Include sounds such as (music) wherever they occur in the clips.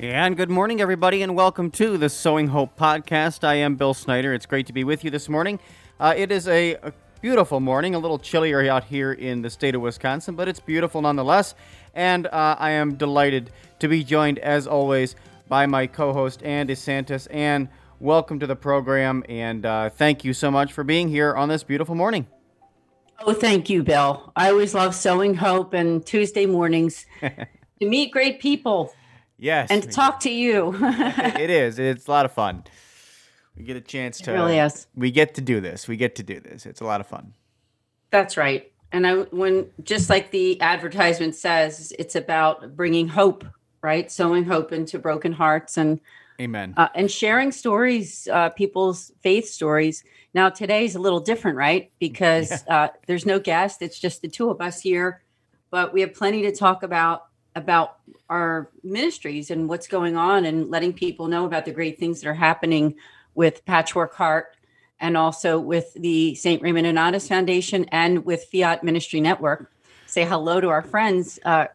And good morning, everybody, and welcome to the Sowing Hope podcast. I am Bill Snyder. It's great to be with you this morning. Uh, it is a, a beautiful morning, a little chillier out here in the state of Wisconsin, but it's beautiful nonetheless. And uh, I am delighted to be joined, as always, by my co host, Ann DeSantis. And welcome to the program, and uh, thank you so much for being here on this beautiful morning. Oh, thank you, Bill. I always love sowing hope and Tuesday mornings (laughs) to meet great people. Yes. And to talk to you. (laughs) it is. It's a lot of fun. We get a chance to. It really is. We get to do this. We get to do this. It's a lot of fun. That's right. And I, when just like the advertisement says, it's about bringing hope, right? Sowing hope into broken hearts and Amen. Uh, and sharing stories, uh, people's faith stories. Now today's a little different, right? Because yeah. uh, there's no guest; it's just the two of us here. But we have plenty to talk about about our ministries and what's going on, and letting people know about the great things that are happening with Patchwork Heart, and also with the St. Raymond Nonnatus Foundation and with Fiat Ministry Network. Say hello to our friends uh,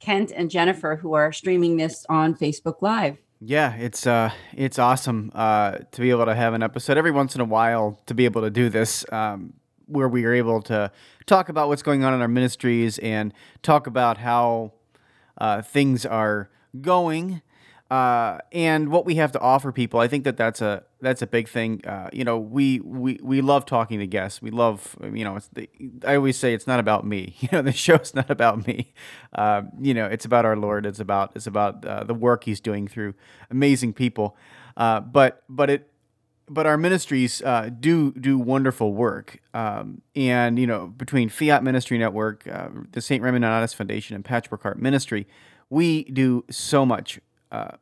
Kent and Jennifer, who are streaming this on Facebook Live. Yeah, it's uh, it's awesome uh, to be able to have an episode every once in a while to be able to do this, um, where we are able to talk about what's going on in our ministries and talk about how uh, things are going uh, and what we have to offer people. I think that that's a that's a big thing. Uh, you know, we, we we love talking to guests. We love you know. It's the, I always say it's not about me. (laughs) You know, the show's not about me. Uh, you know, it's about our Lord. It's about it's about uh, the work He's doing through amazing people. Uh, but but it but our ministries uh, do do wonderful work. Um, and you know, between Fiat Ministry Network, uh, the St. Raymond Foundation, and Patchwork Heart Ministry, we do so much uh,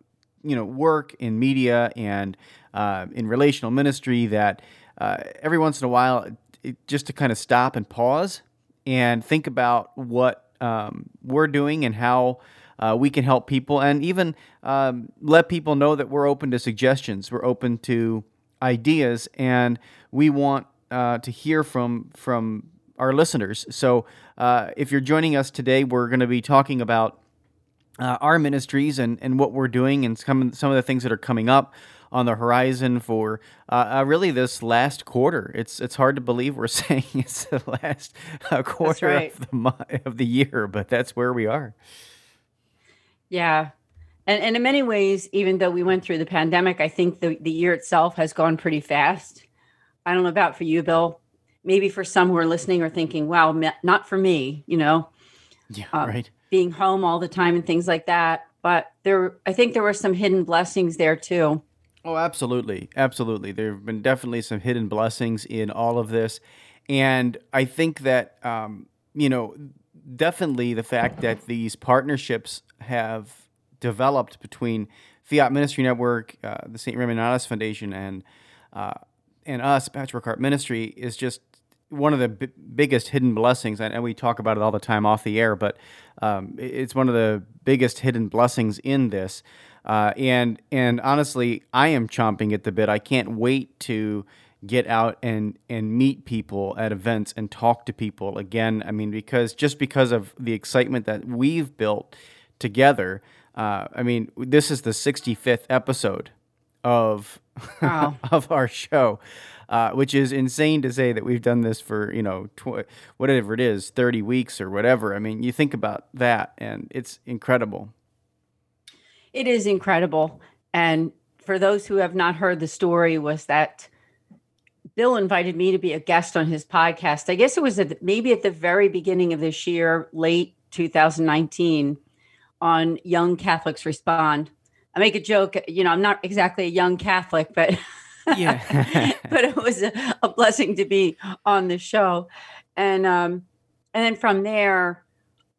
you know work in media and uh, in relational ministry that uh, every once in a while it, just to kind of stop and pause and think about what um, we're doing and how uh, we can help people and even um, let people know that we're open to suggestions we're open to ideas and we want uh, to hear from from our listeners so uh, if you're joining us today we're going to be talking about uh, our ministries and, and what we're doing and some, some of the things that are coming up on the horizon for uh, uh, really this last quarter. It's it's hard to believe we're (laughs) saying it's the last uh, quarter right. of the of the year, but that's where we are. Yeah. And, and in many ways, even though we went through the pandemic, I think the, the year itself has gone pretty fast. I don't know about for you, Bill. Maybe for some who are listening or thinking, wow, not for me, you know? Yeah, uh, right being home all the time and things like that. But there, I think there were some hidden blessings there too. Oh, absolutely. Absolutely. There have been definitely some hidden blessings in all of this. And I think that, um, you know, definitely the fact that these partnerships have developed between Fiat Ministry Network, uh, the St. Nonnatus Foundation, and uh, and us, Patchwork Heart Ministry, is just one of the b- biggest hidden blessings, and we talk about it all the time off the air, but um, it's one of the biggest hidden blessings in this. Uh, and and honestly, I am chomping at the bit. I can't wait to get out and and meet people at events and talk to people again. I mean, because just because of the excitement that we've built together. Uh, I mean, this is the 65th episode of wow. (laughs) of our show uh, which is insane to say that we've done this for you know tw- whatever it is, thirty weeks or whatever. I mean, you think about that, and it's incredible. It is incredible, and for those who have not heard the story, was that Bill invited me to be a guest on his podcast. I guess it was at, maybe at the very beginning of this year, late 2019, on Young Catholics Respond. I make a joke, you know, I'm not exactly a young Catholic, but (laughs) yeah. (laughs) but it was a, a, blessing to be on the show. And um, and then from there,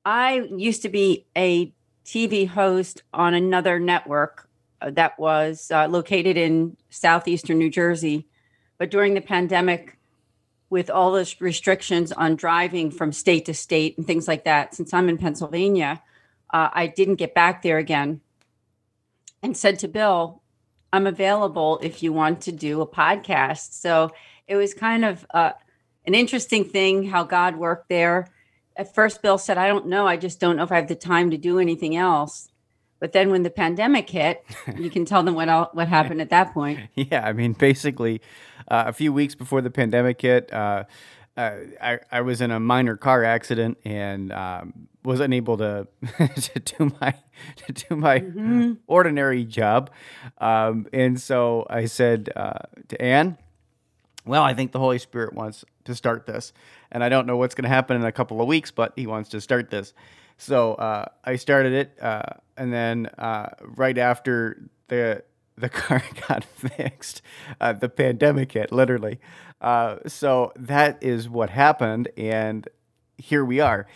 I used to be a TV host on another network uh, that was uh, located in southeastern New Jersey. But during the pandemic, with all those restrictions on driving from state to state and things like that, since I'm in Pennsylvania, uh, I didn't get back there again and said to Bill, I'm available if you want to do a podcast. So it was kind of uh, an interesting thing how God worked there. At first, Bill said, I don't know. I just don't know if I have the time to do anything else. But then when the pandemic hit, (laughs) you can tell them what all, what happened at that point. (laughs) Yeah, I mean, basically, uh, a few weeks before the pandemic hit, uh, uh, I, I was in a minor car accident and um, was unable to (laughs) to do my to do my mm-hmm. ordinary job, um, and so I said uh, to Anne, "Well, I think the Holy Spirit wants to start this, and I don't know what's going to happen in a couple of weeks, but He wants to start this." So uh, I started it, uh, and then uh, right after the the (laughs) car got (laughs) fixed, uh, the pandemic hit, literally. Uh, so that is what happened, and here we are.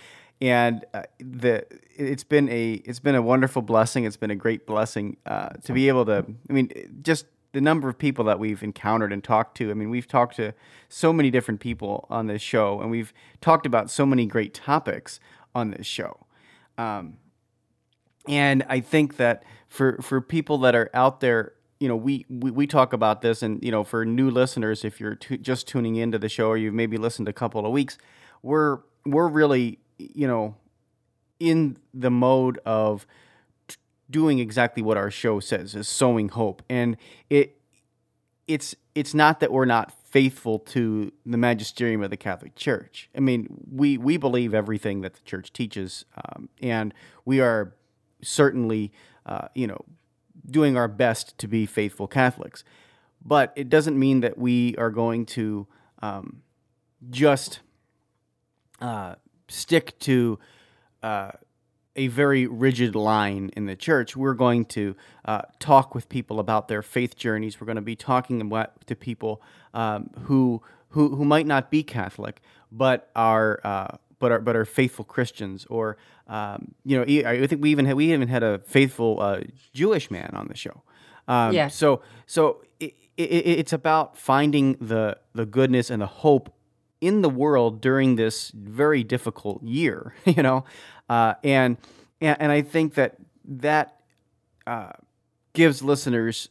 And uh, the it's been a it's been a wonderful blessing. It's been a great blessing to be able to. I mean, just the number of people that we've encountered and talked to. I mean, we've talked to so many different people on this show, and we've talked about so many great topics on this show. Um, and I think that for for people that are out there, you know, we, we, we talk about this, and you know, for new listeners, if you're t- just tuning into the show or you've maybe listened a couple of weeks, we're we're really you know in the mode of t- doing exactly what our show says is sowing hope, and it it's it's not that we're not faithful to the magisterium of the Catholic Church. I mean, we we believe everything that the Church teaches, um, and we are certainly, uh, you know, doing our best to be faithful Catholics. But it doesn't mean that we are going to um, just uh, stick to uh, a very rigid line in the church. We're going to uh, talk with people about their faith journeys. We're going to be talking to people um, who, who who might not be Catholic, but are uh, but are but are faithful Christians. Or um, you know, I think we even had, we even had a faithful uh, Jewish man on the show. Um, yeah. So so it, it, it's about finding the the goodness and the hope in the world during this very difficult year. (laughs) You know. Uh, and, and and I think that that uh, gives listeners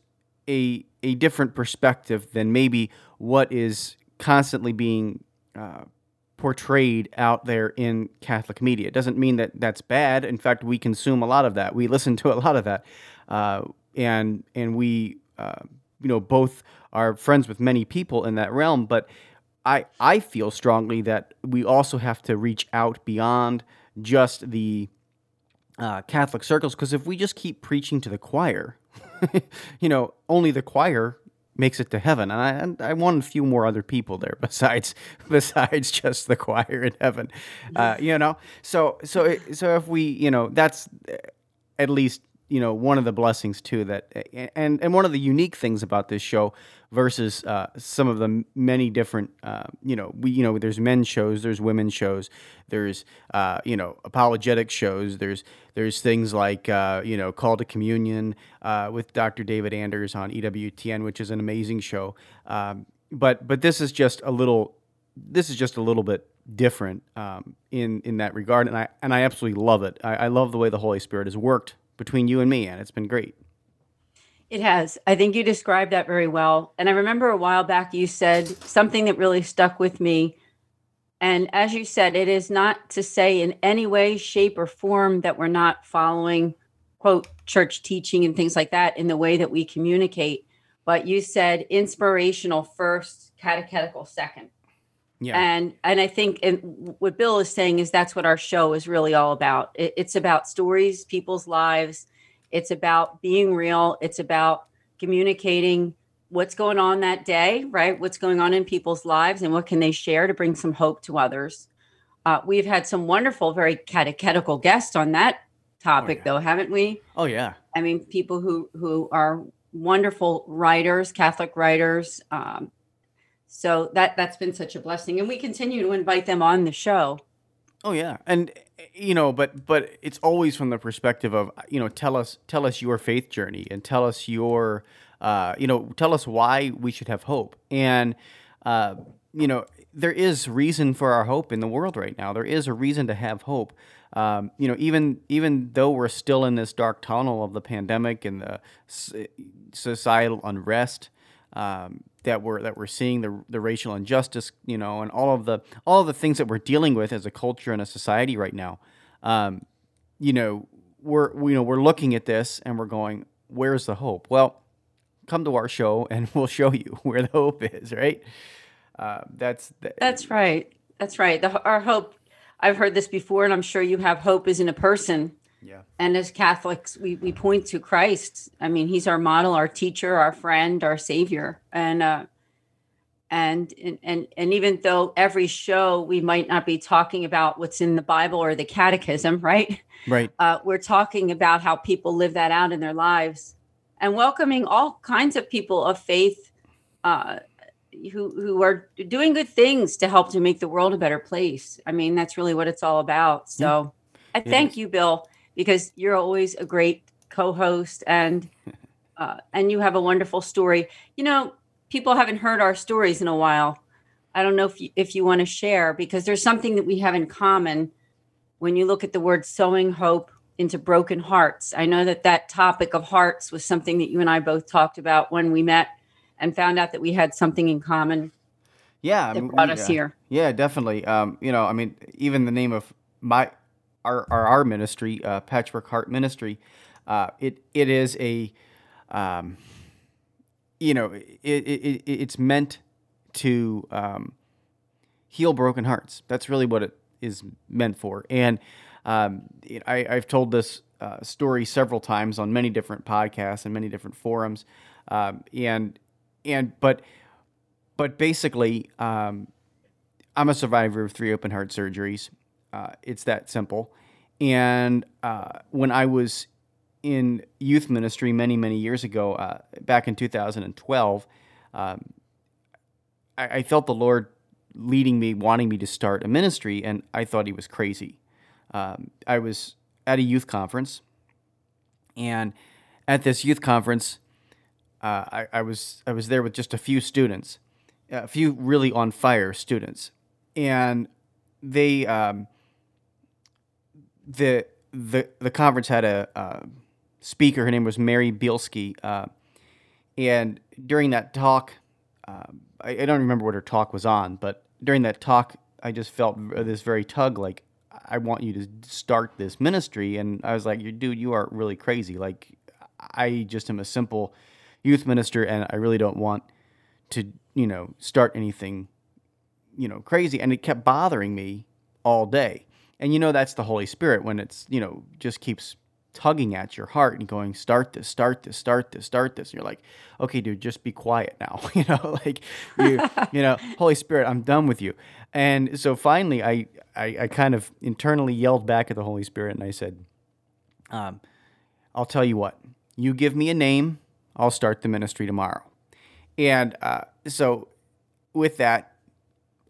a a different perspective than maybe what is constantly being uh, portrayed out there in Catholic media. It doesn't mean that that's bad. In fact, we consume a lot of that. We (laughs) listen to a lot of that, uh, and and we uh, you know both are friends with many people in that realm. But I I feel strongly that we also have to reach out beyond just the uh, Catholic circles. Because if we just keep preaching to the choir, (laughs) you know, only the choir makes it to heaven, and I and I want a few more other people there (laughs) besides besides just the choir in heaven, uh, you know. So so so if we, you know, that's uh, at least you know one of the blessings too that and and one of the unique things about this show versus uh, some of the many different uh, you know we you know there's men's shows there's women's shows there's uh, you know apologetic shows there's there's things like uh, you know call to communion uh, with Dr. David Anders on EWTN which is an amazing show um, but but this is just a little this is just a little bit different um, in in that regard and I and I absolutely love it I, I love the way the Holy Spirit has worked between you and me, and it's been great. It has. I think you described that very well. And I remember a while back you said something that really stuck with me. And as you said, it is not to say in any way, shape, or form that we're not following, quote, church teaching and things like that in the way that we communicate. But you said inspirational first, catechetical second. Yeah. And and I think and what Bill is saying is that's what our show is really all about. It, it's about stories, people's lives. It's about being real. It's about communicating what's going on that day, right? What's going on in people's lives and what can they share to bring some hope to others. Uh, we've had some wonderful, very catechetical guests on that topic, oh, yeah. though, haven't we? Oh yeah. I mean, people who who are wonderful writers, Catholic writers, um, so that that's been such a blessing, and we continue to invite them on the show. Oh yeah, and you know, but but it's always from the perspective of you know, tell us tell us your faith journey and tell us your uh, you know, tell us why we should have hope. And uh, you know, there is reason for our hope in the world right now. There is a reason to have hope. Um, you know, even even though we're still in this dark tunnel of the pandemic and the societal unrest, um, that we're that we're seeing the the racial injustice, you know, and all of the all of the things that we're dealing with as a culture and a society right now. Um, you know, we're we, you know we're looking at this and we're going, where's the hope? Well, come to our show and (laughs) we'll show you where the hope is. Right? Uh, that's the, that's right. That's right. The, our hope. I've heard this before, and I'm sure you have. Hope is in a person. Yeah. And as Catholics, we, we point to Christ. I mean, he's our model, our teacher, our friend, our savior. And uh and and and even though every show we might not be talking about what's in the Bible or the catechism, right? Right. Uh, we're talking about how people live that out in their lives and welcoming all kinds of people of faith uh, who who are doing good things to help to make the world a better place. I mean, that's really what it's all about. So yeah. I thank you, Bill because you're always a great co-host and (laughs) uh, and you have a wonderful story. You know, people haven't heard our stories in a while. I don't know if you, if you want to share because there's something that we have in common when you look at the word sowing hope into broken hearts. I know that that topic of hearts was something that you and I both talked about when we met and found out that we had something in common. Yeah, that brought us yeah. here. Yeah, definitely. Um, you know, I mean, even the name of my our our, our ministry, uh, Patchwork Heart Ministry, uh, it it is a, um, you know, it, it, it it's meant to um, heal broken hearts. That's really what it is meant for. And um, I, I've told this uh, story several times on many different podcasts and many different forums, um, and and but but basically, um, I'm a survivor of three open heart surgeries. Uh, it's that simple. And uh, when I was in youth ministry many, many years ago, uh, back in 2012, um, I, I, felt the Lord leading me, wanting me to start a ministry, and I thought He was crazy. Um, I was at a youth conference, and at this youth conference, uh, I, I, was I was there with just a few students, a few really on fire students, and they um, the the the conference had a uh, speaker. Her name was Mary Bielski, uh, and during that talk, uh, I, I, don't remember what her talk was on, but during that talk, I just felt this very tug, like I want you to start this ministry, and I was like, "Dude, you are really crazy. Like, I just am a simple youth minister, and I really don't want to, you know, start anything, you know, crazy." And it kept bothering me all day and you know that's the Holy Spirit when it's, you know, just keeps tugging at your heart and going, start this, start this, start this, start this. And you're like, okay, dude, just be quiet now. (laughs) you know, like you, you know, (laughs) Holy Spirit, I'm done with you. And so finally I, I, I kind of internally yelled back at the Holy Spirit and I said, um, I'll tell you what, you give me a name, I'll start the ministry tomorrow. And uh, so with that,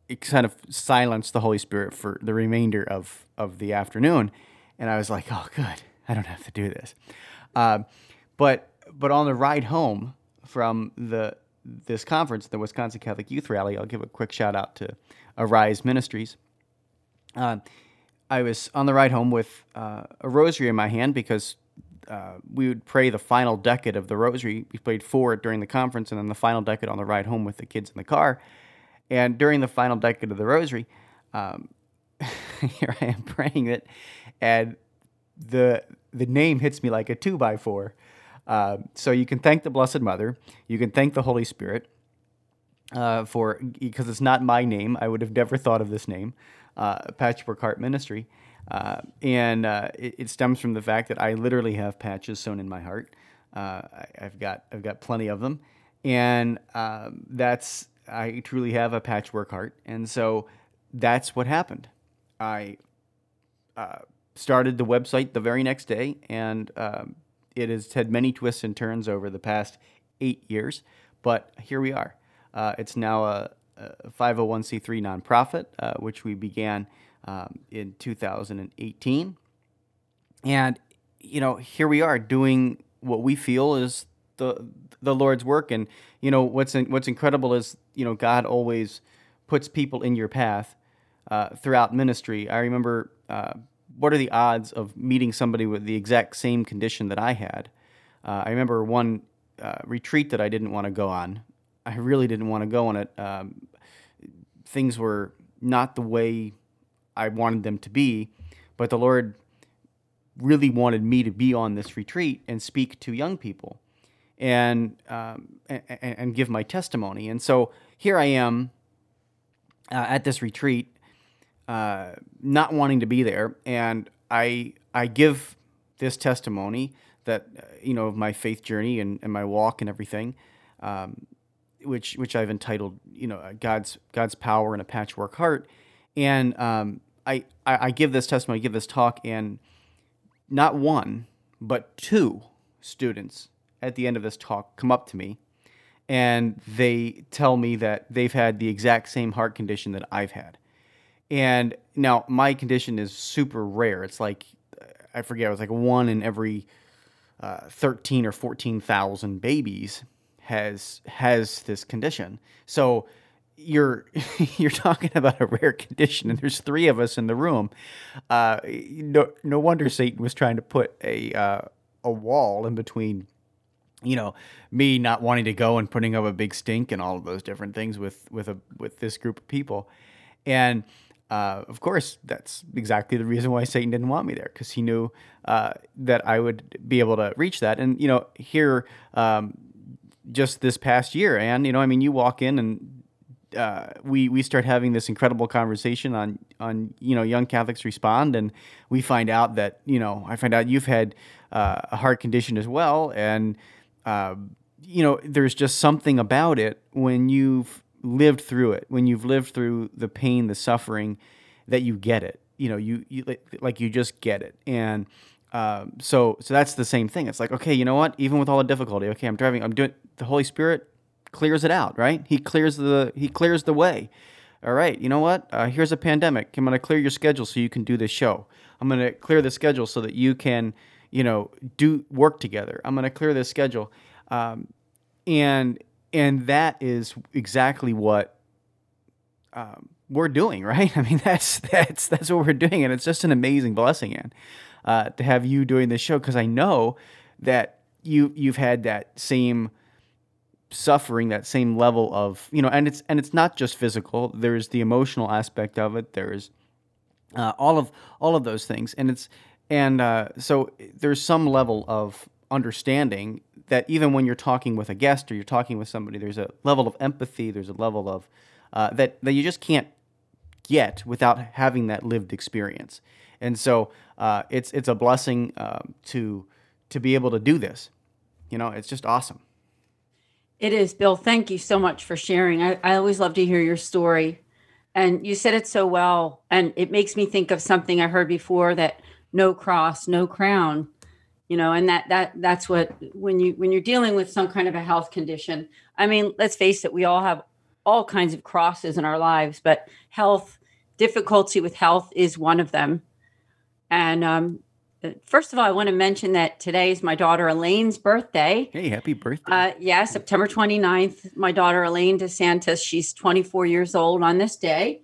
it kind of silenced the Holy Spirit for the remainder of, of the afternoon. And I was like, oh, good. I don't have to do this. Uh, but but on the ride home from the this conference, the Wisconsin Catholic Youth Rally, I'll give a quick shout out to Arise Ministries. Uh, I was on the ride home with uh, a rosary in my hand because uh, we would pray the final decade of the rosary. We played four during the conference, and then the final decade on the ride home with the kids in the car. And during the final decade of the Rosary, um, (laughs) here I am praying it, and the the name hits me like a two by four. Uh, so you can thank the Blessed Mother, you can thank the Holy Spirit uh, for because it's not my name. I would have never thought of this name, uh, Patchwork Heart Ministry, uh, and uh, it, it, stems from the fact that I literally have patches sewn in my heart. Uh, I, have got I've got plenty of them, and um, that's I truly have a patchwork heart, and so that's what happened. I uh, started the website the very next day, and um, it has had many twists and turns over the past eight years, but here we are. Uh, it's now a, a 501c3 nonprofit, uh, which we began um, in 2018. And, you know, here we are doing what we feel is the the Lord's work. And, you know, what's in, what's incredible is, you know, God always puts people in your path uh, throughout ministry. I remember uh, what are the odds of meeting somebody with the exact same condition that I had? Uh, I remember one uh, retreat that I didn't want to go on. I really didn't want to go on it. Um, things were not the way I wanted them to be, but the Lord really wanted me to be on this retreat and speak to young people and, um, and, and give my testimony. And so here I am uh, at this retreat, uh, not wanting to be there, and I I give this testimony that uh, you know of my faith journey and, and my walk and everything, um, which which I've entitled you know God's God's power in a patchwork heart, and um, I, I I give this testimony, I give this talk, and not one but two students at the end of this talk come up to me and they tell me that they've had the exact same heart condition that I've had. And now my condition is super rare. It's like I forget, it was like one in every uh, 13 or 14,000 babies has has this condition. So you're (laughs) you're talking about a rare condition, and there's three of us in the room. Uh, no, no wonder Satan was trying to put a uh, a wall in between you know me not wanting to go and putting up a big stink and all of those different things with with a with this group of people. And uh, of course that's exactly the reason why satan didn't want me there because he knew uh, that i would be able to reach that. And you know here um, just this past year and you know i mean you walk in and uh, we we start having this incredible conversation on on you know young Catholics respond, and we find out that you know I find out you've had uh, a heart condition as well, and uh, you know, there's just something about it when you've lived through it, when you've lived through the pain, the suffering, that you get it. You know, you, you like you just get it, and um, so so that's the same thing. It's like okay, you know what? Even with all the difficulty, okay, I'm driving. I'm doing. The Holy Spirit clears it out, right? He clears the he clears the way. All right, you know what? Uh, here's a pandemic. I'm going to clear your schedule so you can do this show. I'm going to clear the schedule so that you can you know, do work together. I'm going to clear this schedule, um, and and that is exactly what um, we're doing, (laughs) right? I mean, that's that's that's what we're doing, and it's just an amazing blessing, and uh, to have you doing this show because I know that you you've had that same suffering that same level of you know and it's and it's not just physical there's the emotional aspect of it there's uh, all of all of those things and it's and uh, so there's some level of understanding that even when you're talking with a guest or you're talking with somebody, there's a level of empathy, there's a level of uh, that, that you just can't get without having that lived experience. And so uh, it's it's a blessing um, to to be able to do this. You know, it's just awesome. It is, Bill. Thank you so much for sharing. I, I always love to hear your story. And you said it so well. And it makes me think of something I heard before that no cross, no crown. You know, and that that that's what when you when you're dealing with some kind of a health condition. I mean, let's face it, we all have all kinds of crosses in our lives, but health difficulty with health is one of them. And um, first of all, I want to mention that today is my daughter Elaine's birthday. Hey, happy birthday. Uh, yeah, September 29th. My daughter Elaine DeSantis, she's 24 years old on this day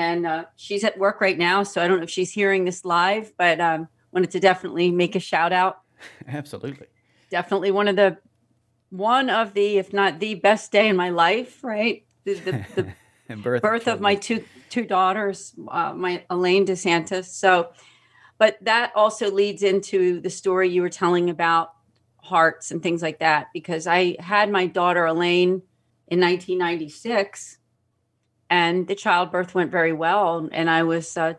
and uh, she's at work right now. So I don't know if she's hearing this live, but um, wanted to definitely make a shout out. (laughs) Absolutely. Definitely one of the one of the, if not the best day in my life, right? The, the, the (laughs) birth, birth of my two two daughters, uh, my Elaine DeSantis. So, but that also leads into the story you were telling about hearts and things like that, because I had my daughter Elaine in 1996 and the childbirth went very well and i was uh,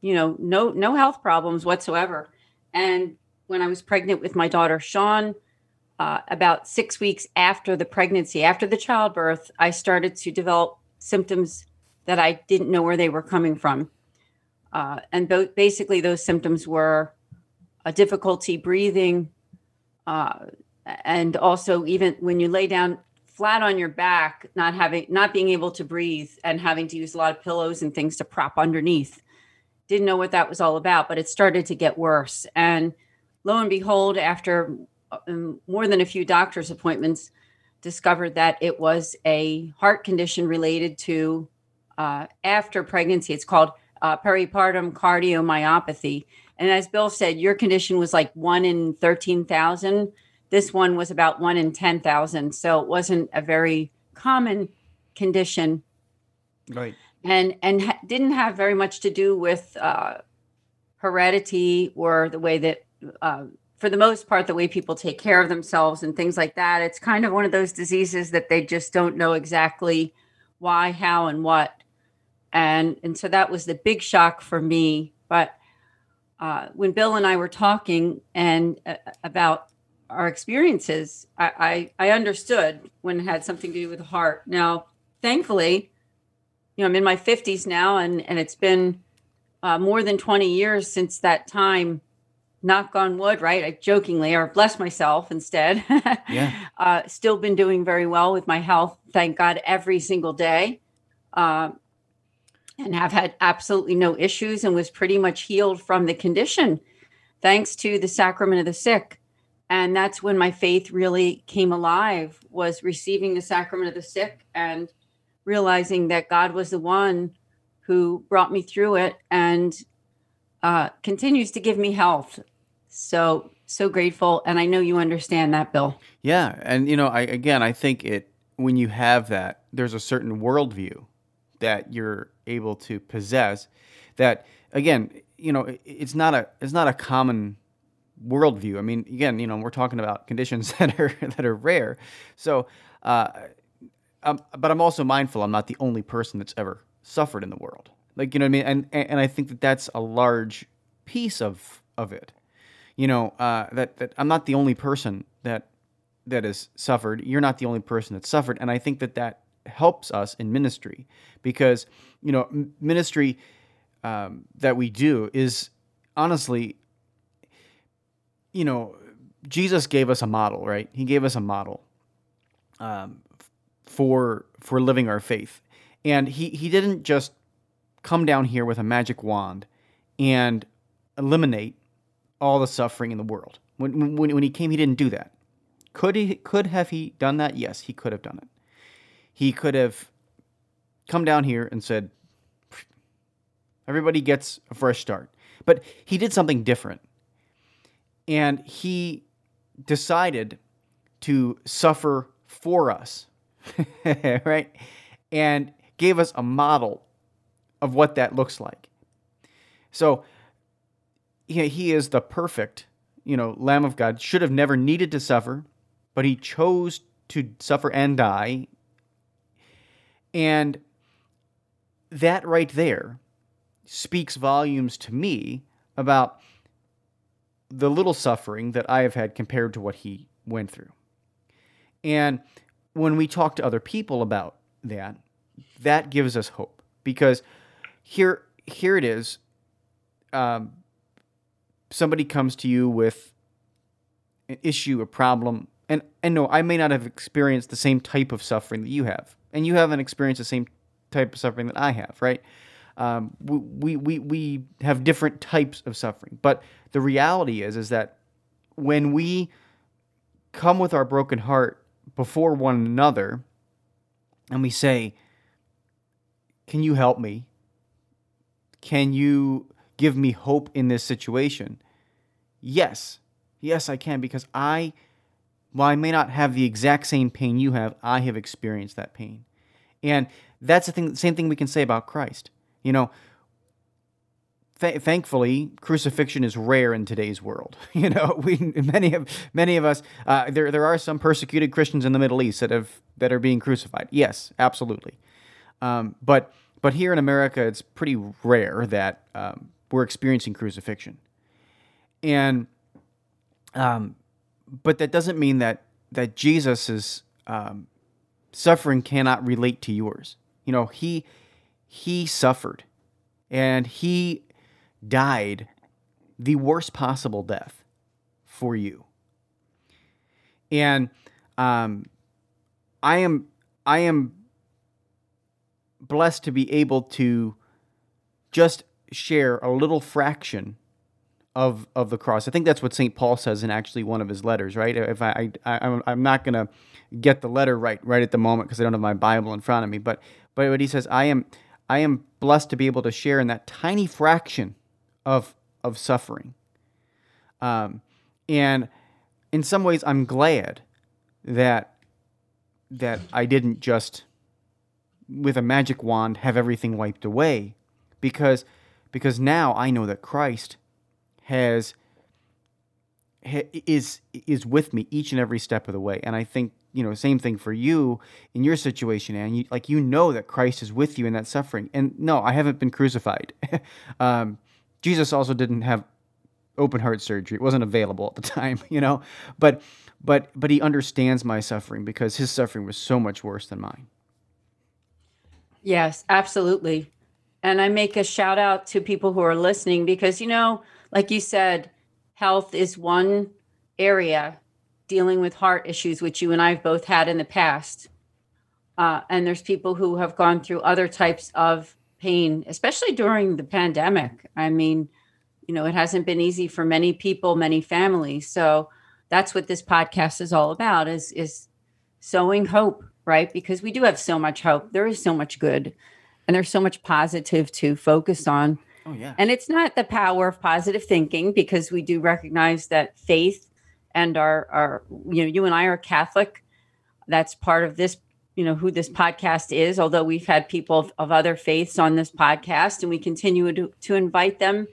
you know no no health problems whatsoever. And when i was pregnant with my daughter sean uh, about six weeks after the pregnancy after the childbirth i started to develop symptoms that i didn't know where they were coming from. Uh, and bo- basically those symptoms were a difficulty breathing uh, and also even when you lay down flat on your back, not having not being able to breathe and having to use a lot of pillows and things to prop underneath. didn't know what that was all about, but it started to get worse. And lo and behold, after um, more than a few doctor's appointments, discovered that it was a heart condition related to uh, after pregnancy. It's called uh, peripartum cardiomyopathy. And as Bill said, your condition was like one in 13,000. This one was about one in 10,000. So it wasn't a very common condition. Right. And, and ha- didn't have very much to do with uh, heredity or the way that, uh, for the most part, the way people take care of themselves and things like that. It's kind of one of those diseases that they just don't know exactly why, how, and what. And, and so that was the big shock for me. But uh, when Bill and I were talking and uh, about our experiences, I, I, I understood when it had something to do with the heart. Now, thankfully, you know, I'm in my 50s now, and and it's been uh, more than 20 years since that time. Knock on wood, right? I jokingly or bless myself instead. (laughs) Yeah. uh, still been doing very well with my health, thank God, every single day. Uh, and have had absolutely no issues and was pretty much healed from the condition thanks to the sacrament of the sick and that's when my faith really came alive was receiving the sacrament of the sick and realizing that god was the one who brought me through it and uh, continues to give me health. So so grateful. And i know you understand that bill. Yeah, and you know, I again, I think it when you have that, there's a certain worldview that you're able to possess. That again, you know, it's not a it's not a common worldview. I mean, again, you know, we're talking about conditions (laughs) that are that are rare. So, uh, um, but I'm also mindful I'm not the only person that's ever suffered in the world. Like you know what I mean, and and, and I think that that's a large piece of of it. You know, uh, that that I'm not the only person that that has suffered. You're not the only person that suffered, and I think that that helps us in ministry because you know ministry um, that we do is honestly, you know, Jesus gave us a model, right? He gave us a model um, for for living our faith, and he he didn't just come down here with a magic wand and eliminate all the suffering in the world. When when when he came, he didn't do that. Could he could have he done that? Yes, he could have done it. He could have come down here and said, everybody gets a fresh start. But he did something different. And he decided to suffer for us, (laughs) right? And gave us a model of what that looks like. So he, he is the perfect, you know, Lamb of God, should have never needed to suffer, but he chose to suffer and die. And that right there speaks volumes to me about the little suffering that I have had compared to what he went through. And when we talk to other people about that, that gives us hope because here here it is. Um, somebody comes to you with an issue, a problem, and and no, I may not have experienced the same type of suffering that you have, and you haven't experienced the same type of suffering that I have, right? Um, we, we we have different types of suffering, but the reality is is that when we come with our broken heart before one another, and we say, "Can you help me? Can you give me hope in this situation?" Yes, yes, I can because I while I may not have the exact same pain you have, I have experienced that pain. And that's the thing, same thing we can say about Christ. You know, th- thankfully, crucifixion is rare in today's world. (laughs) You know, we many of many of us uh, there there are some persecuted Christians in the Middle East that have that are being crucified. Yes, absolutely. Um, but but here in America, it's pretty rare that um, we're experiencing crucifixion. And um, but that doesn't mean that that Jesus's um, suffering cannot relate to yours. You know, he he suffered, and he died the worst possible death for you. And um, I am I am blessed to be able to just share a little fraction of of the cross. I think that's what St. Paul says in actually one of his letters, right? If I, I, I I'm not gonna get the letter right right at the moment because I don't have my Bible in front of me, but but what he says, I am I am blessed to be able to share in that tiny fraction of of suffering. Um, and in some ways, I'm glad that that I didn't just with a magic wand have everything wiped away, because because now I know that Christ has is is with me each and every step of the way. And i think you know same thing for you in your situation and you like you know that christ is with you in that suffering. And no i haven't been crucified. (laughs) Um, jesus also didn't have open heart surgery. It wasn't available at the (laughs) time you know? But but but he understands my suffering because his suffering was so much worse than mine. Yes absolutely. And i make a shout out to people who are listening because you know like you said, health is one area dealing with heart issues, which you and I have both had in the past. Uh, and there's people who have gone through other types of pain, especially during the pandemic. I mean, you know, it hasn't been easy for many people, many families. So that's what this podcast is all about is is sowing hope, right? Because we do have so much hope. There is so much good and there's so much positive to focus on. Oh, yeah. And it's not the power of positive thinking because we do recognize that faith and our, our, you know, you and I are Catholic. That's part of this, you know, who this podcast is. Although we've had people of, of other faiths on this podcast and we continue to, to invite them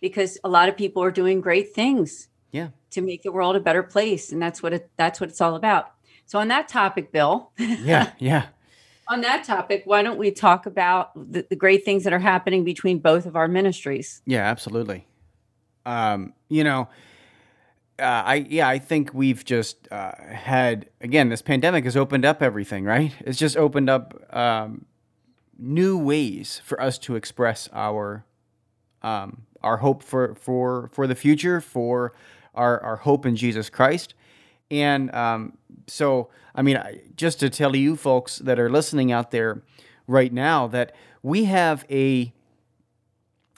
because a lot of people are doing great things. Yeah. To make the world a better place. And that's what it, that's what it's all about. So on that topic, Bill. yeah. (laughs) Yeah on that topic, why don't we talk about the, the, great things that are happening between both of our ministries? Yeah, absolutely. Um, you know, uh, I yeah, I think we've just uh, had again this pandemic has opened up everything, right? It's just opened up um, new ways for us to express our um, our hope for for for the future, for our our hope in Jesus Christ, and um, so, I mean, just to tell you folks that are listening out there right now that we have a,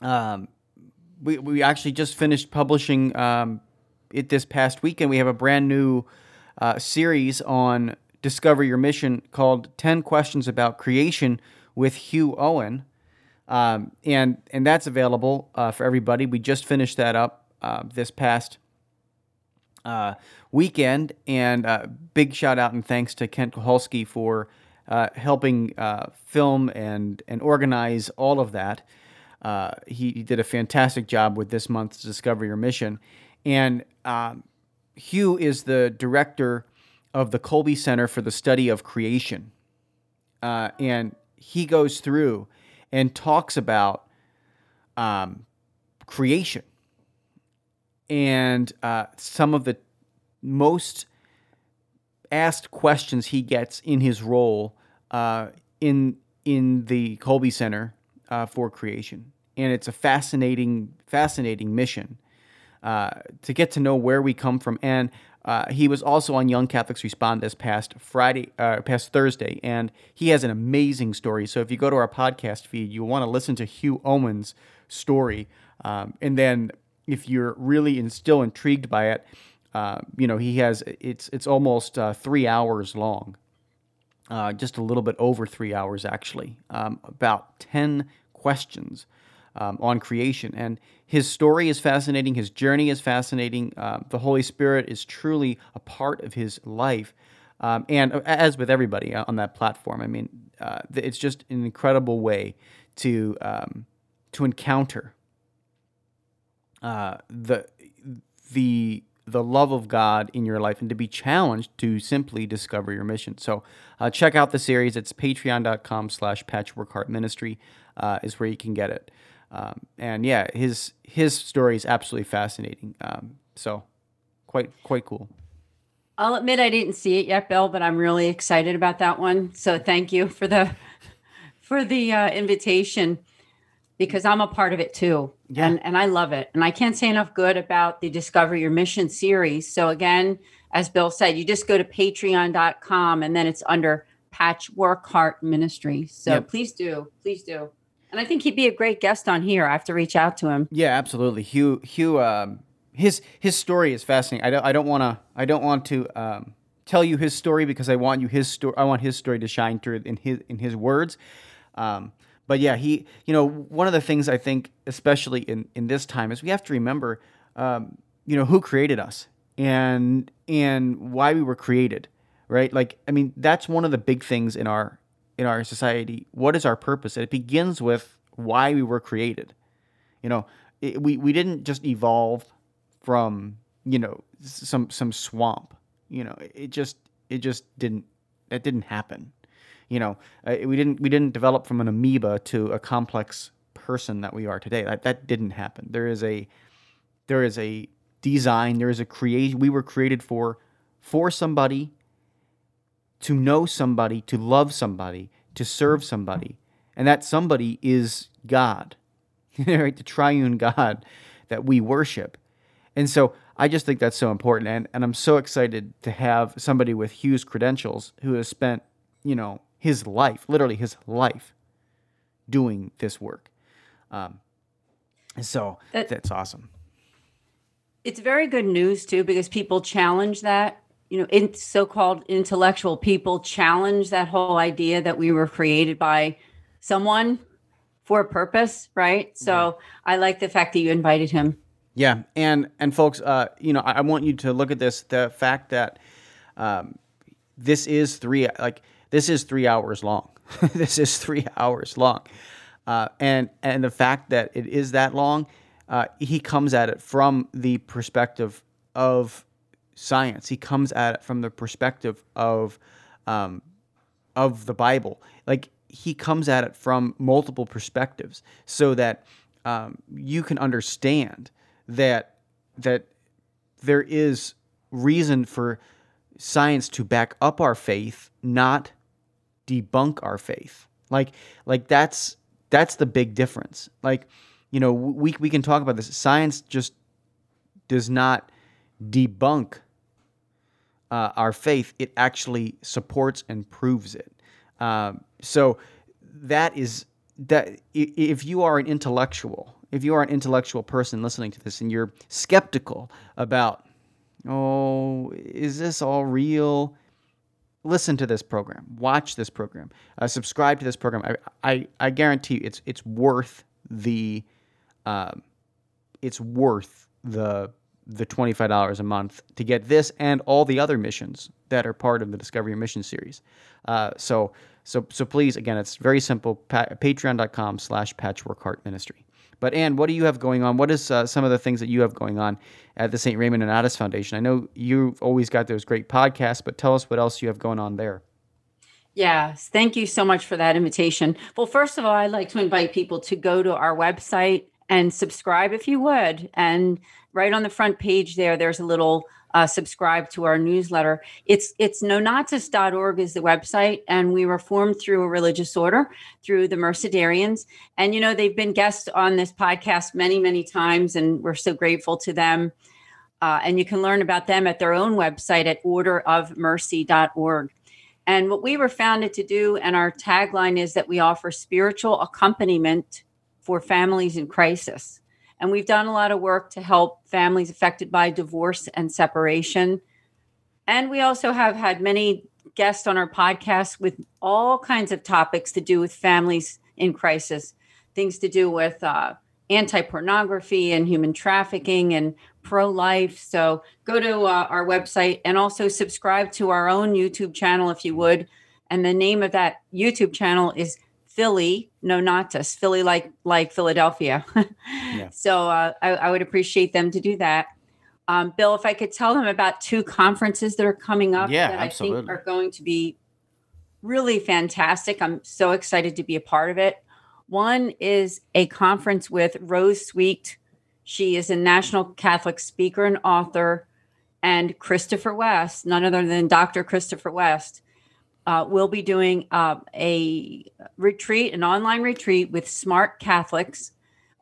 um, we, we actually just finished publishing um, it this past weekend. We have a brand new uh, series on Discover Your Mission called 10 Questions About Creation with Hugh Owen. Um, and, and that's available uh, for everybody. We just finished that up uh, this past uh, weekend. And uh, big shout out and thanks to Kent Koholski for uh, helping uh, film and, and organize all of that. Uh, he, he, did a fantastic job with this month's Discover Your Mission. And um, Hugh is the director of the Kolbe Center for the Study of Creation. And he goes through and talks about um, creation and uh, some of the most asked questions he gets in his role uh, in in the Kolbe Center uh, for Creation, and it's a fascinating fascinating mission uh, to get to know where we come from. And uh, he was also on Young Catholics Respond this past Friday, uh, past Thursday, and he has an amazing story. So if you go to our podcast feed, you'll want to listen to Hugh Owen's story, um, and then if you're really in, still intrigued by it, uh, you know, he has it's it's almost uh, three hours long, uh, just a little bit over three hours actually, um, about ten questions um, on creation, and his story is fascinating. His journey is fascinating. Uh, the Holy Spirit is truly a part of his life. Um, and as with everybody on that platform, I mean, uh, it's just an incredible way to um, to encounter uh, the the the love of God in your life and to be challenged to simply discover your mission. So uh, check out the series. It's patreon.com slash patchworkheartministry ministry uh, is where you can get it. Um, and yeah, his his story is absolutely fascinating. Um, so quite quite cool. I'll admit I didn't see it yet, Bill, but I'm really excited about that one. So thank you for the (laughs) for the uh, invitation because I'm a part of it too. Yeah. And, and I love it. And I can't say enough good about the Discover Your Mission series. So, again, as Bill said, you just go to patreon.com and then it's under Patchwork Heart Ministry. So, yep. please do. Please do. And I think he'd be a great guest on here. I have to reach out to him. Yeah, absolutely. Hugh, Hugh, um, his his story is fascinating. I don't, I don't want to, I don't want to um, tell you his story because I want you his story. I want his story to shine through in his in his words. Um, but yeah, he, you know, one of the things I think, especially in in this time, is we have to remember, um, you know, who created us and and why we were created, right? Like, I mean, that's one of the big things in our in our society. What is our purpose? And it begins with why we were created. You know, it, we we didn't just evolve from you know some some swamp. You know, it just it just didn't that didn't happen. You know, uh, we didn't we didn't develop from an amoeba to a complex person that we are today. That that didn't happen. There is a there is a design. There is a creation. We were created for for somebody to know somebody, to love somebody, to serve somebody, and that somebody is God, (laughs) right? The triune God that we worship. And so I just think that's so important. And, and I'm so excited to have somebody with Hugh's credentials who has spent, you know, his life, literally his life, doing this work. Um, so that, that's awesome. It's very good news, too, because people challenge that. You know, in so-called intellectual people challenge that whole idea that we were created by someone for a purpose, right? So I like the fact that you invited him. Yeah, and and folks, uh, you know, I, I, want you to look at this: the fact that um, this is three, like this is three hours long. (laughs) this is three hours long, uh, and and the fact that it is that long, uh, he comes at it from the perspective of science. He comes at it from the perspective of um, of the Bible. Like he comes at it from multiple perspectives, so that um, you can understand that that there is reason for science to back up our faith, not debunk our faith. Like like that's that's the big difference. Like you know we we can talk about this. Science just does not debunk uh, our faith. It actually supports and proves it. Um, so that is that if you are an intellectual if you are an intellectual person listening to this and you're skeptical about, oh, is this all real? Listen to this program. Watch this program. Uh, subscribe to this program. I, I, I guarantee you it's it's worth the uh, it's worth the the twenty five dollars a month to get this and all the other missions that are part of the Discovery Mission series. Uh, so so so please again, it's very simple. Pa- Patreon.com slash Patchwork Heart Ministry. But Anne, what do you have going on? What is uh, some of the things that you have going on at the St. Raymond Nonnatus Foundation? I know you've always got those great podcasts, but tell us what else you have going on there. Yes, thank you so much for that invitation. Well, first of all, I'd like to invite people to go to our website and subscribe if you would. And right on the front page there, there's a little uh, subscribe to our newsletter. It's it's nonnatus.org is the website, and we were formed through a religious order through the Mercedarians. And you know they've been guests on this podcast many many times, and we're so grateful to them. Uh, and you can learn about them at their own website at orderofmercy.org. And what we were founded to do, and our tagline is that we offer spiritual accompaniment for families in crisis. And we've done a lot of work to help families affected by divorce and separation. And we also have had many guests on our podcast with all kinds of topics to do with families in crisis, things to do with uh, anti pornography and human trafficking and pro life. So go to uh, our website and also subscribe to our own YouTube channel if you would. And the name of that YouTube channel is Philly, no, not us, Philly, like like Philadelphia. yeah. (laughs) So uh, I, I, would appreciate them to do that. Um, Bill, if I could tell them about two conferences that are coming up yeah, that absolutely. I think are going to be really fantastic. I'm so excited to be a part of it. One is a conference with Rose Sweet. She is a national Catholic speaker and author, and Christopher West, none other than Dr. Christopher West uh, we'll be doing uh, a retreat, an online retreat with smart Catholics.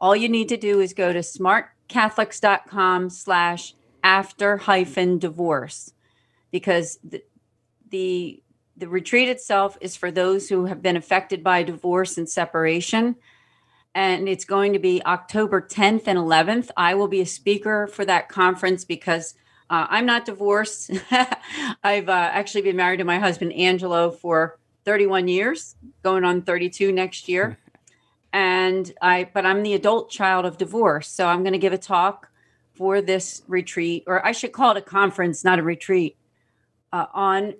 All you need to do is go to smartcatholics.com slash after hyphen divorce because the, the the retreat itself is for those who have been affected by divorce and separation and it's going to be October 10th and 11th. I will be a speaker for that conference because uh, I'm not divorced. (laughs) I've uh, actually been married to my husband Angelo for 31 years, going on 32 next year. (laughs) and I, but I'm the adult child of divorce, so I'm going to give a talk for this retreat, or I should call it a conference, not a retreat, uh, on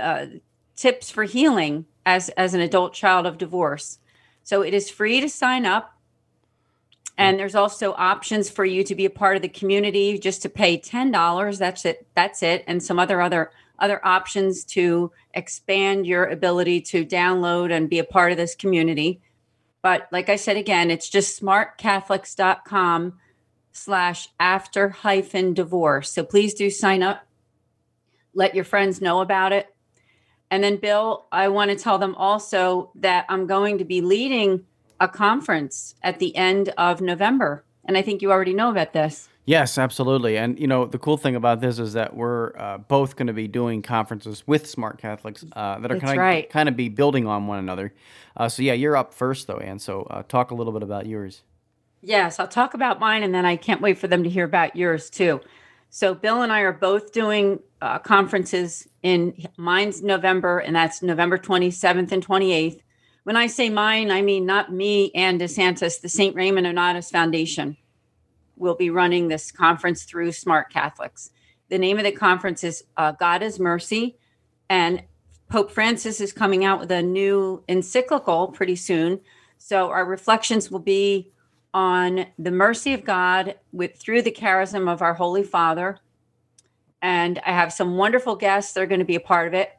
uh, tips for healing as as an adult child of divorce. So it is free to sign up. And there's also options for you to be a part of the community just to pay $10. That's it. That's it. And some other other other options to expand your ability to download and be a part of this community. But like I said again, it's just smartcatholics.com slash after hyphen divorce. So please do sign up. Let your friends know about it. And then, Bill, I want to tell them also that I'm going to be leading a conference at the end of November. And I think you already know about this. Yes, absolutely. And, you know, the cool thing about this is that we're uh, both going to be doing conferences with Smart Catholics uh, that are kind of right. kind of be building on one another. Uh, so, yeah, you're up first, though, Ann. So, uh, talk a little bit about yours. Yes, I'll talk about mine and then I can't wait for them to hear about yours too. So, Bill and I are both doing uh, conferences in mine's November, and that's November 27th and 28th. When I say mine, I mean not me Ann DeSantis, the St. Raymond Nonnatus Foundation will be running this conference through Smart Catholics. The name of the conference is uh, God is Mercy, and Pope Francis is coming out with a new encyclical pretty soon. So our reflections will be on the mercy of God with through the charism of our Holy Father. And I have some wonderful guests that are going to be a part of it.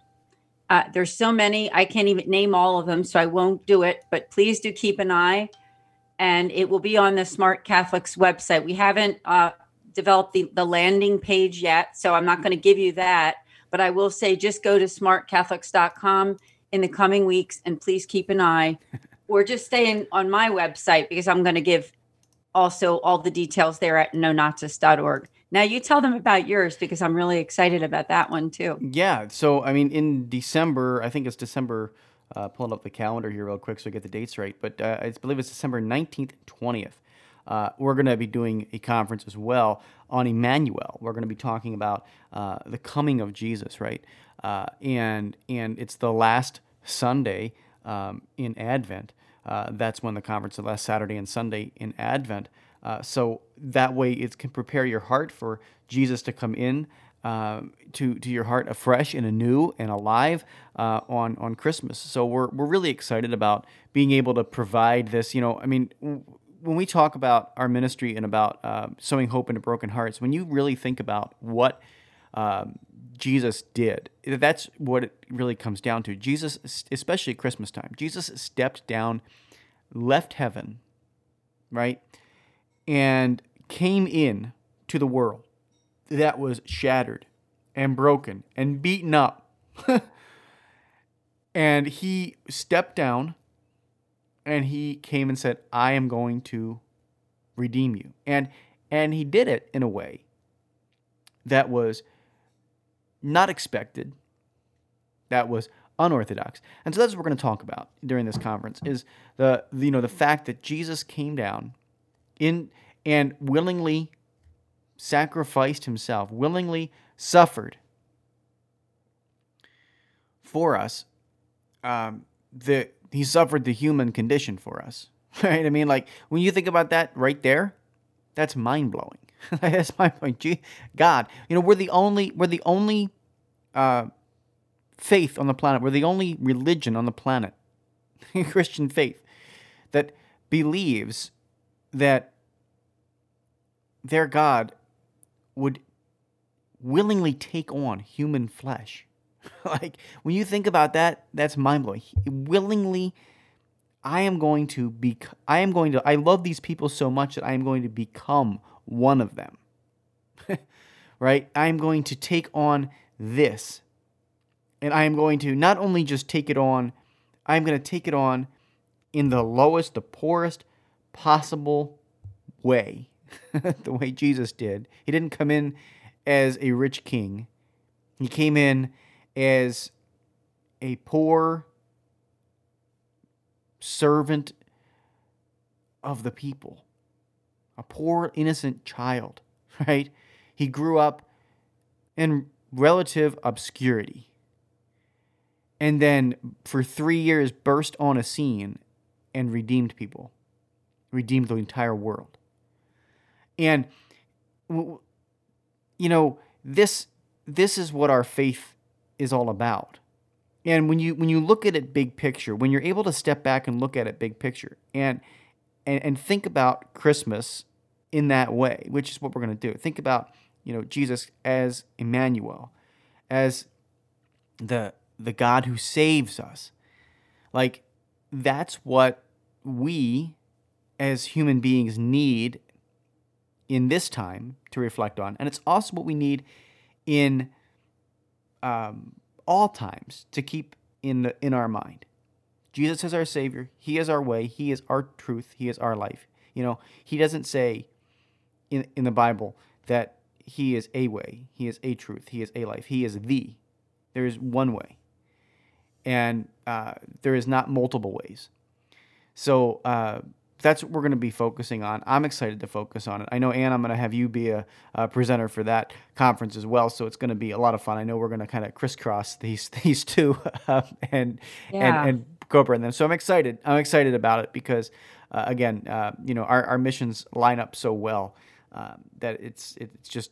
Uh, there's so many, I can't even name all of them, so I won't do it. But please do keep an eye, and it will be on the Smart Catholics website. We haven't uh, developed the, the landing page yet, so I'm not going to give you that. But I will say just go to smartcatholics.com in the coming weeks and please keep an eye (laughs) or just stay in, on my website because I'm going to give also all the details there at nonnatus.org. Now you tell them about yours because I'm really excited about that one too. Yeah. So, I mean, in December, I think it's December, uh, pulling up the calendar here real quick so I get the dates right, but uh, I believe it's December 19th, 20th. Uh, we're going to be doing a conference as well on Emmanuel. We're going to be talking about uh, the coming of Jesus, right? Uh, and and it's the last Sunday um, in Advent. Uh, that's when the conference, the last Saturday and Sunday in Advent. Uh, so that way it can prepare your heart for Jesus to come in um, to to your heart afresh and anew and alive uh, on on Christmas. So we're we're really excited about being able to provide this. You know, I mean. When we talk about our ministry and about uh, sowing hope into broken hearts, when you really think about what um, Jesus did, that's what it really comes down to. Jesus, especially Christmas time, Jesus stepped down, left heaven, right, and came in to the world that was shattered and broken and beaten up. (laughs) and he stepped down and he came and said, "I am going to redeem you." And and he did it in a way that was not expected, that was unorthodox. And so that's what we're going to talk about during this conference is the you know the fact that Jesus came down in and willingly sacrificed himself, willingly suffered for us. Um, the he suffered the human condition for us, (laughs) right? I mean, like when you think about that right there, that's mind blowing. (laughs) that's mind blowing. Gee, God, you know, we're the only we're the only uh, faith on the planet. We're the only religion on the planet, (laughs) Christian faith, that believes that their God would willingly take on human flesh. (laughs) like when you think about that, that's mind blowing. Willingly, I am going to be. I am going to. I love these people so much that I am going to become one of them. (laughs) right? I am going to take on this, and I am going to not only just take it on. I am going to take it on in the lowest, the poorest possible way, (laughs) the way Jesus did. He didn't come in as a rich king. He came in as a poor servant of the people, a poor, innocent child, (laughs) right? He grew up in relative obscurity. And then for three years burst on a scene and redeemed people, redeemed the entire world. And, you know, this, this is what our faith is all about. And when you when you look at it big picture, when you're able to step back and look at it big picture and and, and think about Christmas in that way, which is what we're going to do. Think about, you know, Jesus as Emmanuel, as the the God who saves us. Like that's what we as human beings need in this time to reflect on. And it's also what we need in um, all times to keep in the, in our mind. Jesus is our savior. He is our way. He is our truth. He is our life. You know, he doesn't say in in the Bible that he is a way, he is a truth, he is a life. He is the. There is one way. And uh, there is not multiple ways. So uh, that's what we're going to be focusing on. I'm excited to focus on it. I know, Ann, I'm going to have you be a, a presenter for that conference as well. So it's going to be a lot of fun. I know we're going to kind of crisscross these (laughs) these two uh, and, Yeah. and and go brand them. So I'm excited. I'm excited about it because, uh, again, uh, you know, our, our missions line up so well um, that it's it's just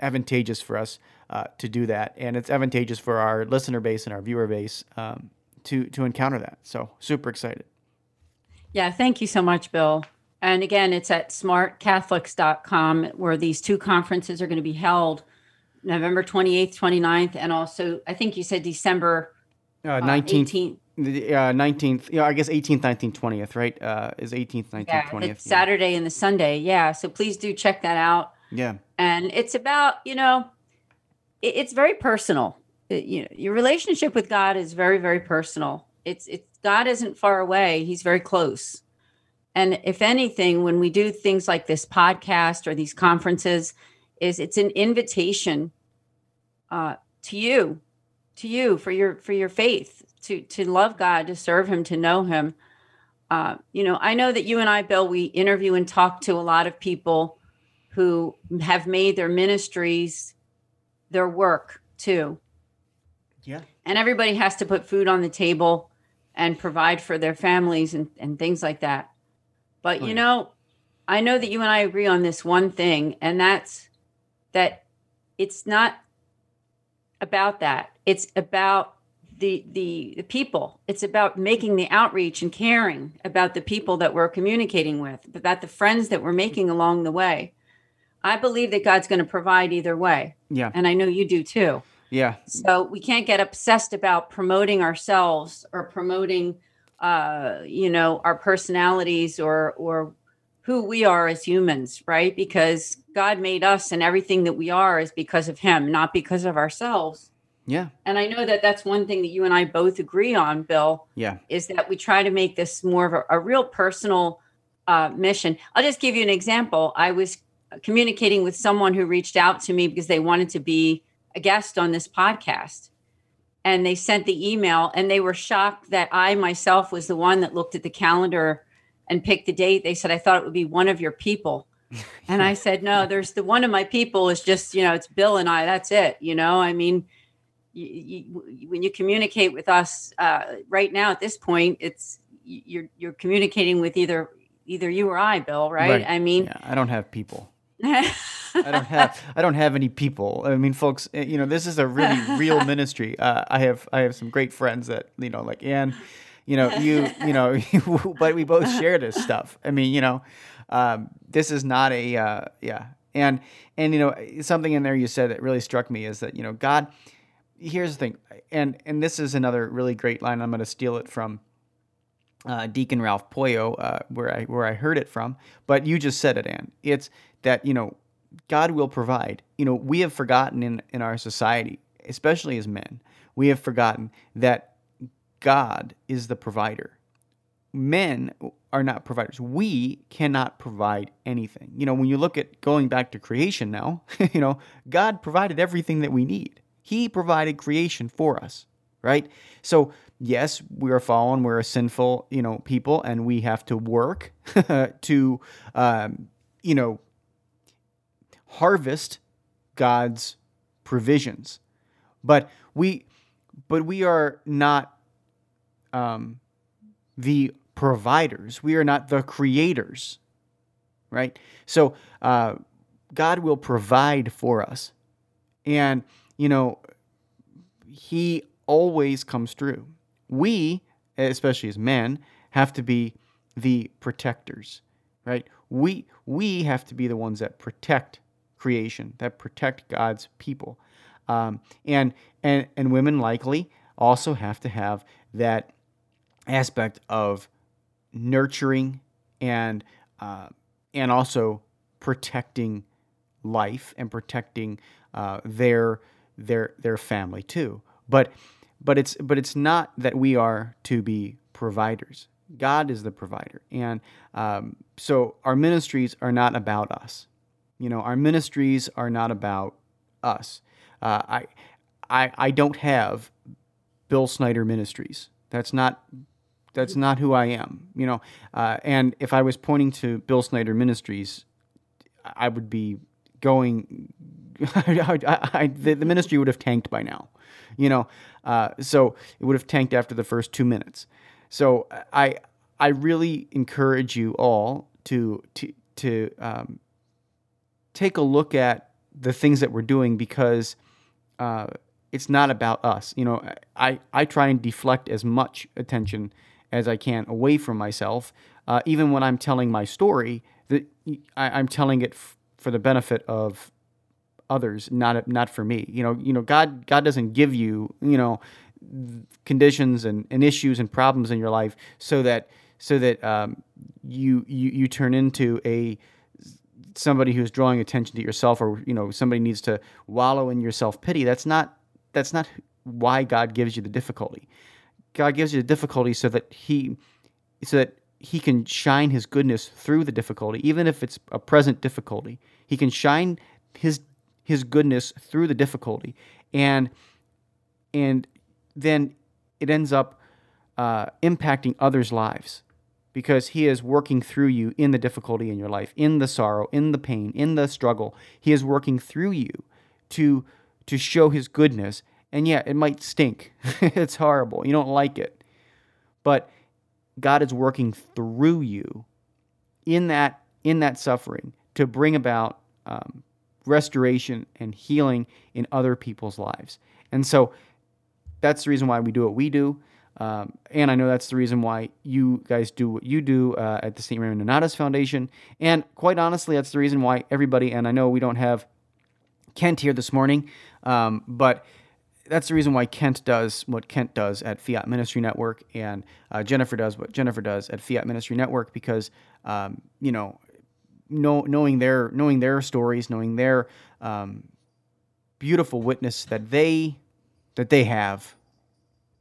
advantageous for us uh, to do that, and it's advantageous for our listener base and our viewer base um, to to encounter that. So super excited. Yeah, thank you so much, Bill. And again, it's at smartcatholics.com where these two conferences are going to be held November 28th, 29th, and also, I think you said December Uh, uh, Nineteenth, 18th. nineteenth. yeah, I guess eighteenth, nineteenth, twentieth. Right? Uh, is eighteenth, nineteenth, Yeah, twentieth? it's Saturday and the Sunday. Yeah. So please do check that out. Yeah. And it's about, you know, it, it's very personal. It- you know, your relationship with God is very, very personal. It's, it's, God isn't far away. He's very close. And if anything, when we do things like this podcast or these conferences, is it's an invitation uh, to you, to you for your for your faith, to to love God, to serve Him, to know Him. Uh, you know, I know that you and I, Bill, we interview and talk to a lot of people who have made their ministries their work too. Yeah. And everybody has to put food on the table and provide for their families and, and things like that. But Oh, you know, I know that you and I agree on this one thing, and that's that it's not about that. It's about the the the people. It's about making the outreach and caring about the people that we're communicating with, about the friends that we're making along the way. I believe that God's going to provide either way, Yeah. and I know you do too. Yeah. So we can't get obsessed about promoting ourselves or promoting, uh, you know, our personalities or or who we are as humans, right? Because God made us, and everything that we are is because of Him, not because of ourselves. Yeah. And I know that that's one thing that you and I both agree on, Bill, Yeah. is that we try to make this more of a, a real personal uh, mission. I'll just give you an example. I was communicating with someone who reached out to me because they wanted to be a guest on this podcast. And they sent the email and they were shocked that I myself was the one that looked at the calendar and picked the date. They said, I thought it would be one of your people. (laughs) and I said, no, there's the one of my people is just, you know, it's Bill and I. That's it. You know, I mean, you, you, when you communicate with us uh, right now at this point, it's you're you're communicating with either either you or I, Bill, right? Right. I mean, Yeah. I don't have people. (laughs) I don't have I don't have any people. I mean, folks, eh, you know, this is a really real (laughs) ministry. Uh, I have I have some great friends that you know, like Ann, you know, you you know, (laughs) but we both share this stuff. I mean, you know, um, this is not a uh, yeah, and and you know, something in there you said that really struck me is that you know, God. Here's the thing, and and this is another really great line. I'm going to steal it from uh, Deacon Ralph Poyo, uh, where I where I heard it from. But you just said it, Ann. It's that you know God will provide. You know we have forgotten in in our society, especially as men, we have forgotten that God is the provider. Men are not providers. We cannot provide anything. You know when you look at going back to creation now, (laughs) you know God provided everything that we need. He provided creation for us. right? So yes, we are fallen, we're a sinful, you know, people, and we have to work (laughs) to, um, you know, harvest God's provisions. But we, but we are not um, the providers. We are not the creators, right? So uh, God will provide for us, and you know, He always comes through. We, especially as men, have to be the protectors, right? We we have to be the ones that protect creation, that protect God's people, um, and and and women likely also have to have that aspect of nurturing and uh, and also protecting life and protecting uh, their their their family too. But but it's but it's not that we are to be providers. God is the provider, and um, so our ministries are not about us. You know, our ministries are not about us. Uh, I, I I don't have Bill Snyder Ministries. That's not that's not who I am, you know. Uh, and if I was pointing to Bill Snyder Ministries, I would be going. (laughs) I, I, I, the, ministry would have tanked by now, you know. Uh, so it would have tanked after the first two minutes. So I I really encourage you all to to to um, take a look at the things that we're doing because. Uh, it's not about us. You know, I, I try and deflect as much attention as I can away from myself. Uh, even when I'm telling my story, that I, am telling it f- for the benefit of others, not not for me. You know, you know, God God doesn't give you you know conditions and, and issues and problems in your life so that so that um, you, you you turn into a somebody who's drawing attention to yourself or you know somebody needs to wallow in your self pity. That's not that's not why God gives you the difficulty. God gives you the difficulty so that he so that he can shine his goodness through the difficulty, even if it's a present difficulty. He can shine his his goodness through the difficulty, and and then it ends up uh, impacting others' lives because he is working through you in the difficulty in your life, in the sorrow, in the pain, in the struggle. He is working through you to to show his goodness and yeah, it might stink. (laughs) it's horrible. You don't like it. But God is working through you in that in that suffering to bring about um, restoration and healing in other people's lives. And so that's the reason why we do what we do. Um, and I know that's the reason why you guys do what you do uh, at the St. Raymond Nonnatus Foundation. And quite honestly, that's the reason why everybody, and I know we don't have Kent here this morning, um, but that's the reason why Kent does what Kent does at Fiat Ministry Network, and uh, Jennifer does what Jennifer does at Fiat Ministry Network, because um, you know, know, knowing their knowing their stories, knowing their um, beautiful witness that they that they have,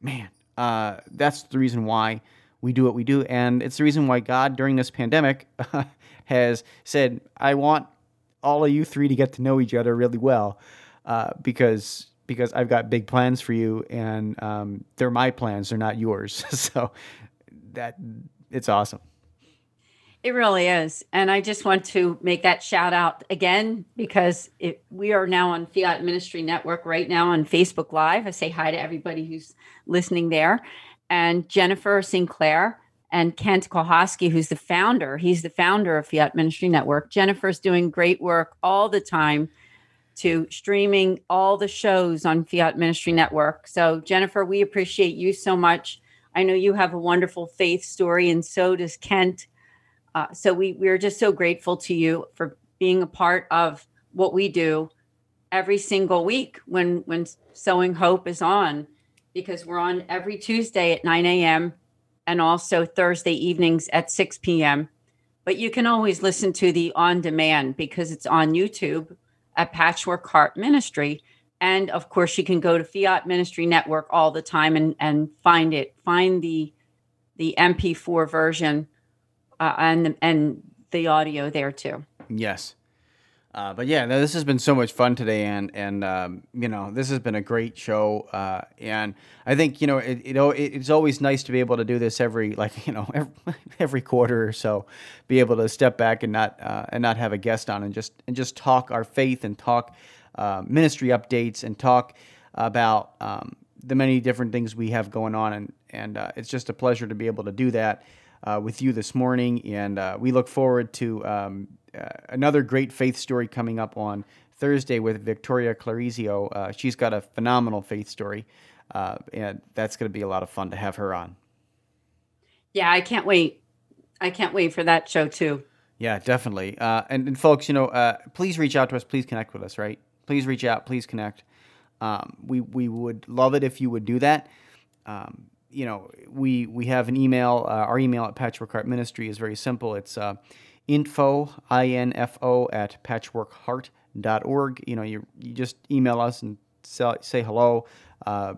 man, uh, that's the reason why we do what we do, and it's the reason why God during this pandemic (laughs) has said, "I want all of you three to get to know each other really well," uh, because because I've got big plans for you, and um, they're my plans; they're not yours. (laughs) so that it's awesome. It really is, and I just want to make that shout out again because it, we are now on Fiat Ministry Network right now on Facebook Live. I say hi to everybody who's listening there, and Jennifer Sinclair and Kent Kohoski, who's the founder. He's the founder of Fiat Ministry Network. Jennifer's doing great work all the time to streaming all the shows on Fiat Ministry Network. So, Jennifer, we appreciate you so much. I know you have a wonderful faith story, and so does Kent. Uh, so, we, we are just so grateful to you for being a part of what we do every single week when, when Sowing Hope is on, because we're on every Tuesday at 9 a.m. and also Thursday evenings at 6 p.m. But you can always listen to the on demand because it's on YouTube at Patchwork Heart Ministry. And of course, you can go to Fiat Ministry Network all the time and, and find it, find the the MP4 version uh, and and the audio there too. Yes. Uh, but yeah, this has been so much fun today, and and um, you know this has been a great show, uh, and I think you know it, it it's always nice to be able to do this every like (laughs) you know every, (laughs) every quarter or so, be able to step back and not uh, and not have a guest on and just and just talk our faith and talk uh, ministry updates and talk about um, the many different things we have going on, and and uh, it's just a pleasure to be able to do that uh, with you this morning, and we look forward to. Um, uh, another great faith story coming up on Thursday with Victoria Clarizio. Uh, she's got a phenomenal faith story, uh, and that's going to be a lot of fun to have her on. Yeah, I can't wait. I can't wait for that show too. Yeah, definitely. Uh, and, and, folks, you know, uh, please reach out to us. Please connect with us. Right? Please reach out. Please connect. Um, we we would love it if you would do that. Um, you know, we we have an email. Uh, our email at Patchwork Heart Ministry is very simple. It's info, I-N-F-O, at patchworkheart.org. You know, you, you just email us and say, say hello. Uh,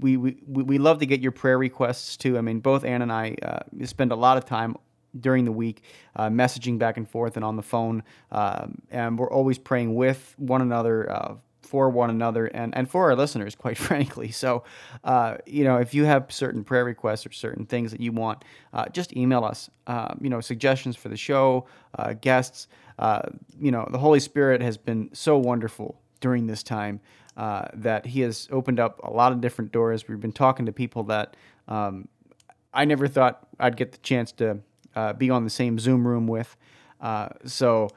we, we, we love to get your prayer requests too. I mean, both Ann and I uh, spend a lot of time during the week, uh, messaging back and forth and on the phone. Um, and we're always praying with one another uh, for one another and, and for our listeners, quite (laughs) frankly. So, uh, you know, if you have certain prayer requests or certain things that you want, uh, just email us. Uh, you know, suggestions for the show, uh, guests. Uh, you know, the Holy Spirit has been so wonderful during this time uh, that He has opened up a lot of different doors. We've been talking to people that um, I never thought I'd get the chance to be on the same Zoom room with. so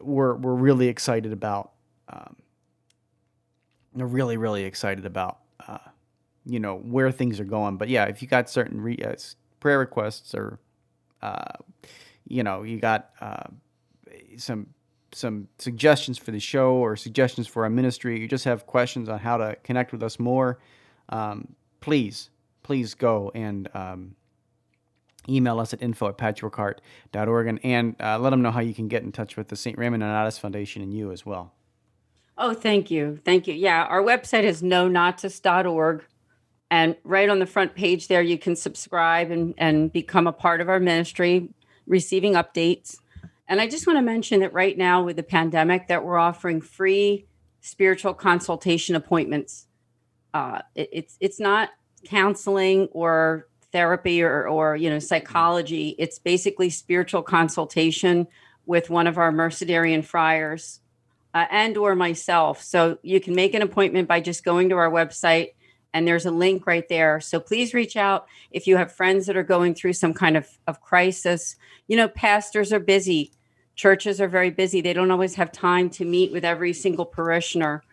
we're we're really excited about. Um, really, really excited about, uh, you know, where things are going. But yeah, if you got certain re- uh, prayer requests or, uh, you know, you got uh, some some suggestions for the show or suggestions for our ministry, you just have questions on how to connect with us more, um, please, please go and um, email us at info at patchworkheart.org and, and uh, let them know how you can get in touch with the St. Raymond Nonnatus Foundation and you as well. Oh, thank you. Thank you. Yeah, our website is nonnatus.org. And right on the front page there, you can subscribe and, and become a part of our ministry, receiving updates. And I just want to mention that right now with the pandemic that we're offering free spiritual consultation appointments. Uh, it, it's it's not counseling or therapy or, or you know psychology. It's basically spiritual consultation with one of our Mercedarian friars uh, and or myself. So you can make an appointment by just going to our website and there's a link right there. So please reach out if you have friends that are going through some kind of, of crisis. You know, pastors are busy, churches are very busy. They don't always have time to meet with every single parishioner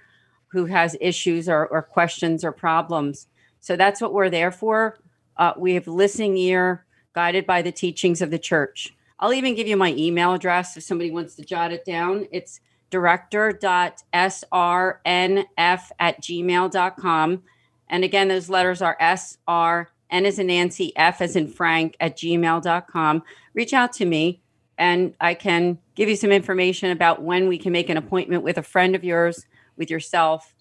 who has issues or, or questions or problems. So that's what we're there for. Uh, we have listening ear guided by the teachings of the church. I'll even give you my email address if somebody wants to jot it down. It's director.srnf at gmail.com. And again, those letters are SR, N as in Nancy, F as in Frank at gmail.com. Reach out to me and I can give you some information about when we can make an appointment with a friend of yours, with yourself,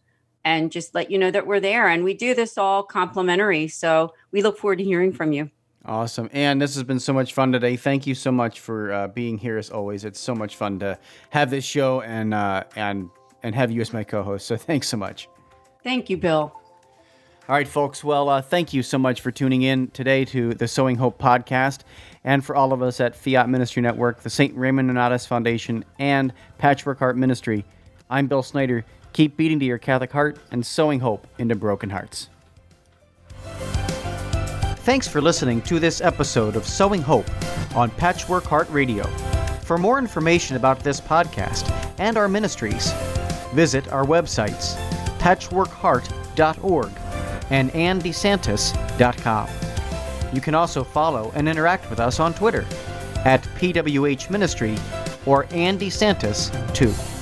and just let you know that we're there. And we do this all complimentary. So we look forward to hearing from you. Awesome. And this has been so much fun today. Thank you so much for uh, being here as always. It's so much fun to have this show and uh, and and have you as my co-host. So thanks so much. Thank you, Bill. All right, folks. Well, uh, thank you so much for tuning in today to the Sowing Hope podcast, and for all of us at Fiat Ministry Network, the St. Raymond Nonnatus Foundation, and Patchwork Heart Ministry. I'm Bill Snyder. Keep beating to your Catholic heart and sowing hope into broken hearts. Thanks for listening to this episode of Sowing Hope on Patchwork Heart Radio. For more information about this podcast and our ministries, visit our websites patchworkheart.org and andesantis.com. You can also follow and interact with us on Twitter at PWH Ministry or Andy Santis 2.